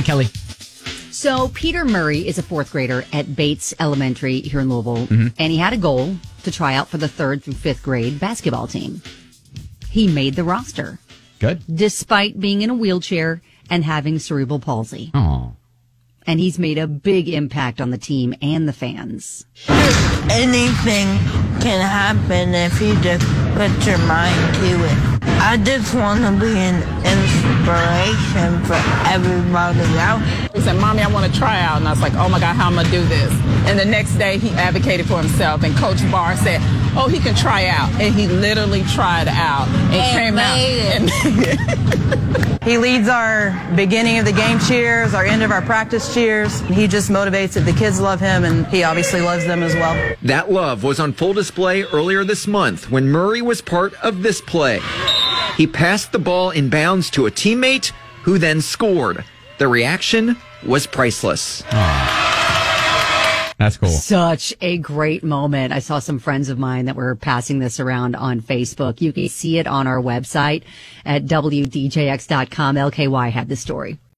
right, Kelly. So Peter Murray is a fourth grader at Bates Elementary here in Louisville, mm-hmm. and he had a goal to try out for the third through fifth grade basketball team. He made the roster Good. despite being in a wheelchair and having cerebral palsy. Oh. And he's made a big impact on the team and the fans. anything can happen if you just put your mind to it. I just want to be an inspiration for everybody else. He said, Mommy, I want to try out. And I was like, oh my God, how am I going to do this? And the next day he advocated for himself. And Coach Barr said, oh, he can try out. And he literally tried out and, came out. And He leads our beginning of the game cheers, our end of our practice cheers. He just motivates it. The kids love him, and he obviously loves them as well. That love was on full display earlier this month when Murray was part of this play. He passed the ball in bounds to a teammate who then scored. The reaction was priceless. Ah. That's cool. Such a great moment. I saw some friends of mine that were passing this around on Facebook. You can see it on our website at WDJX.com. LKY had the story.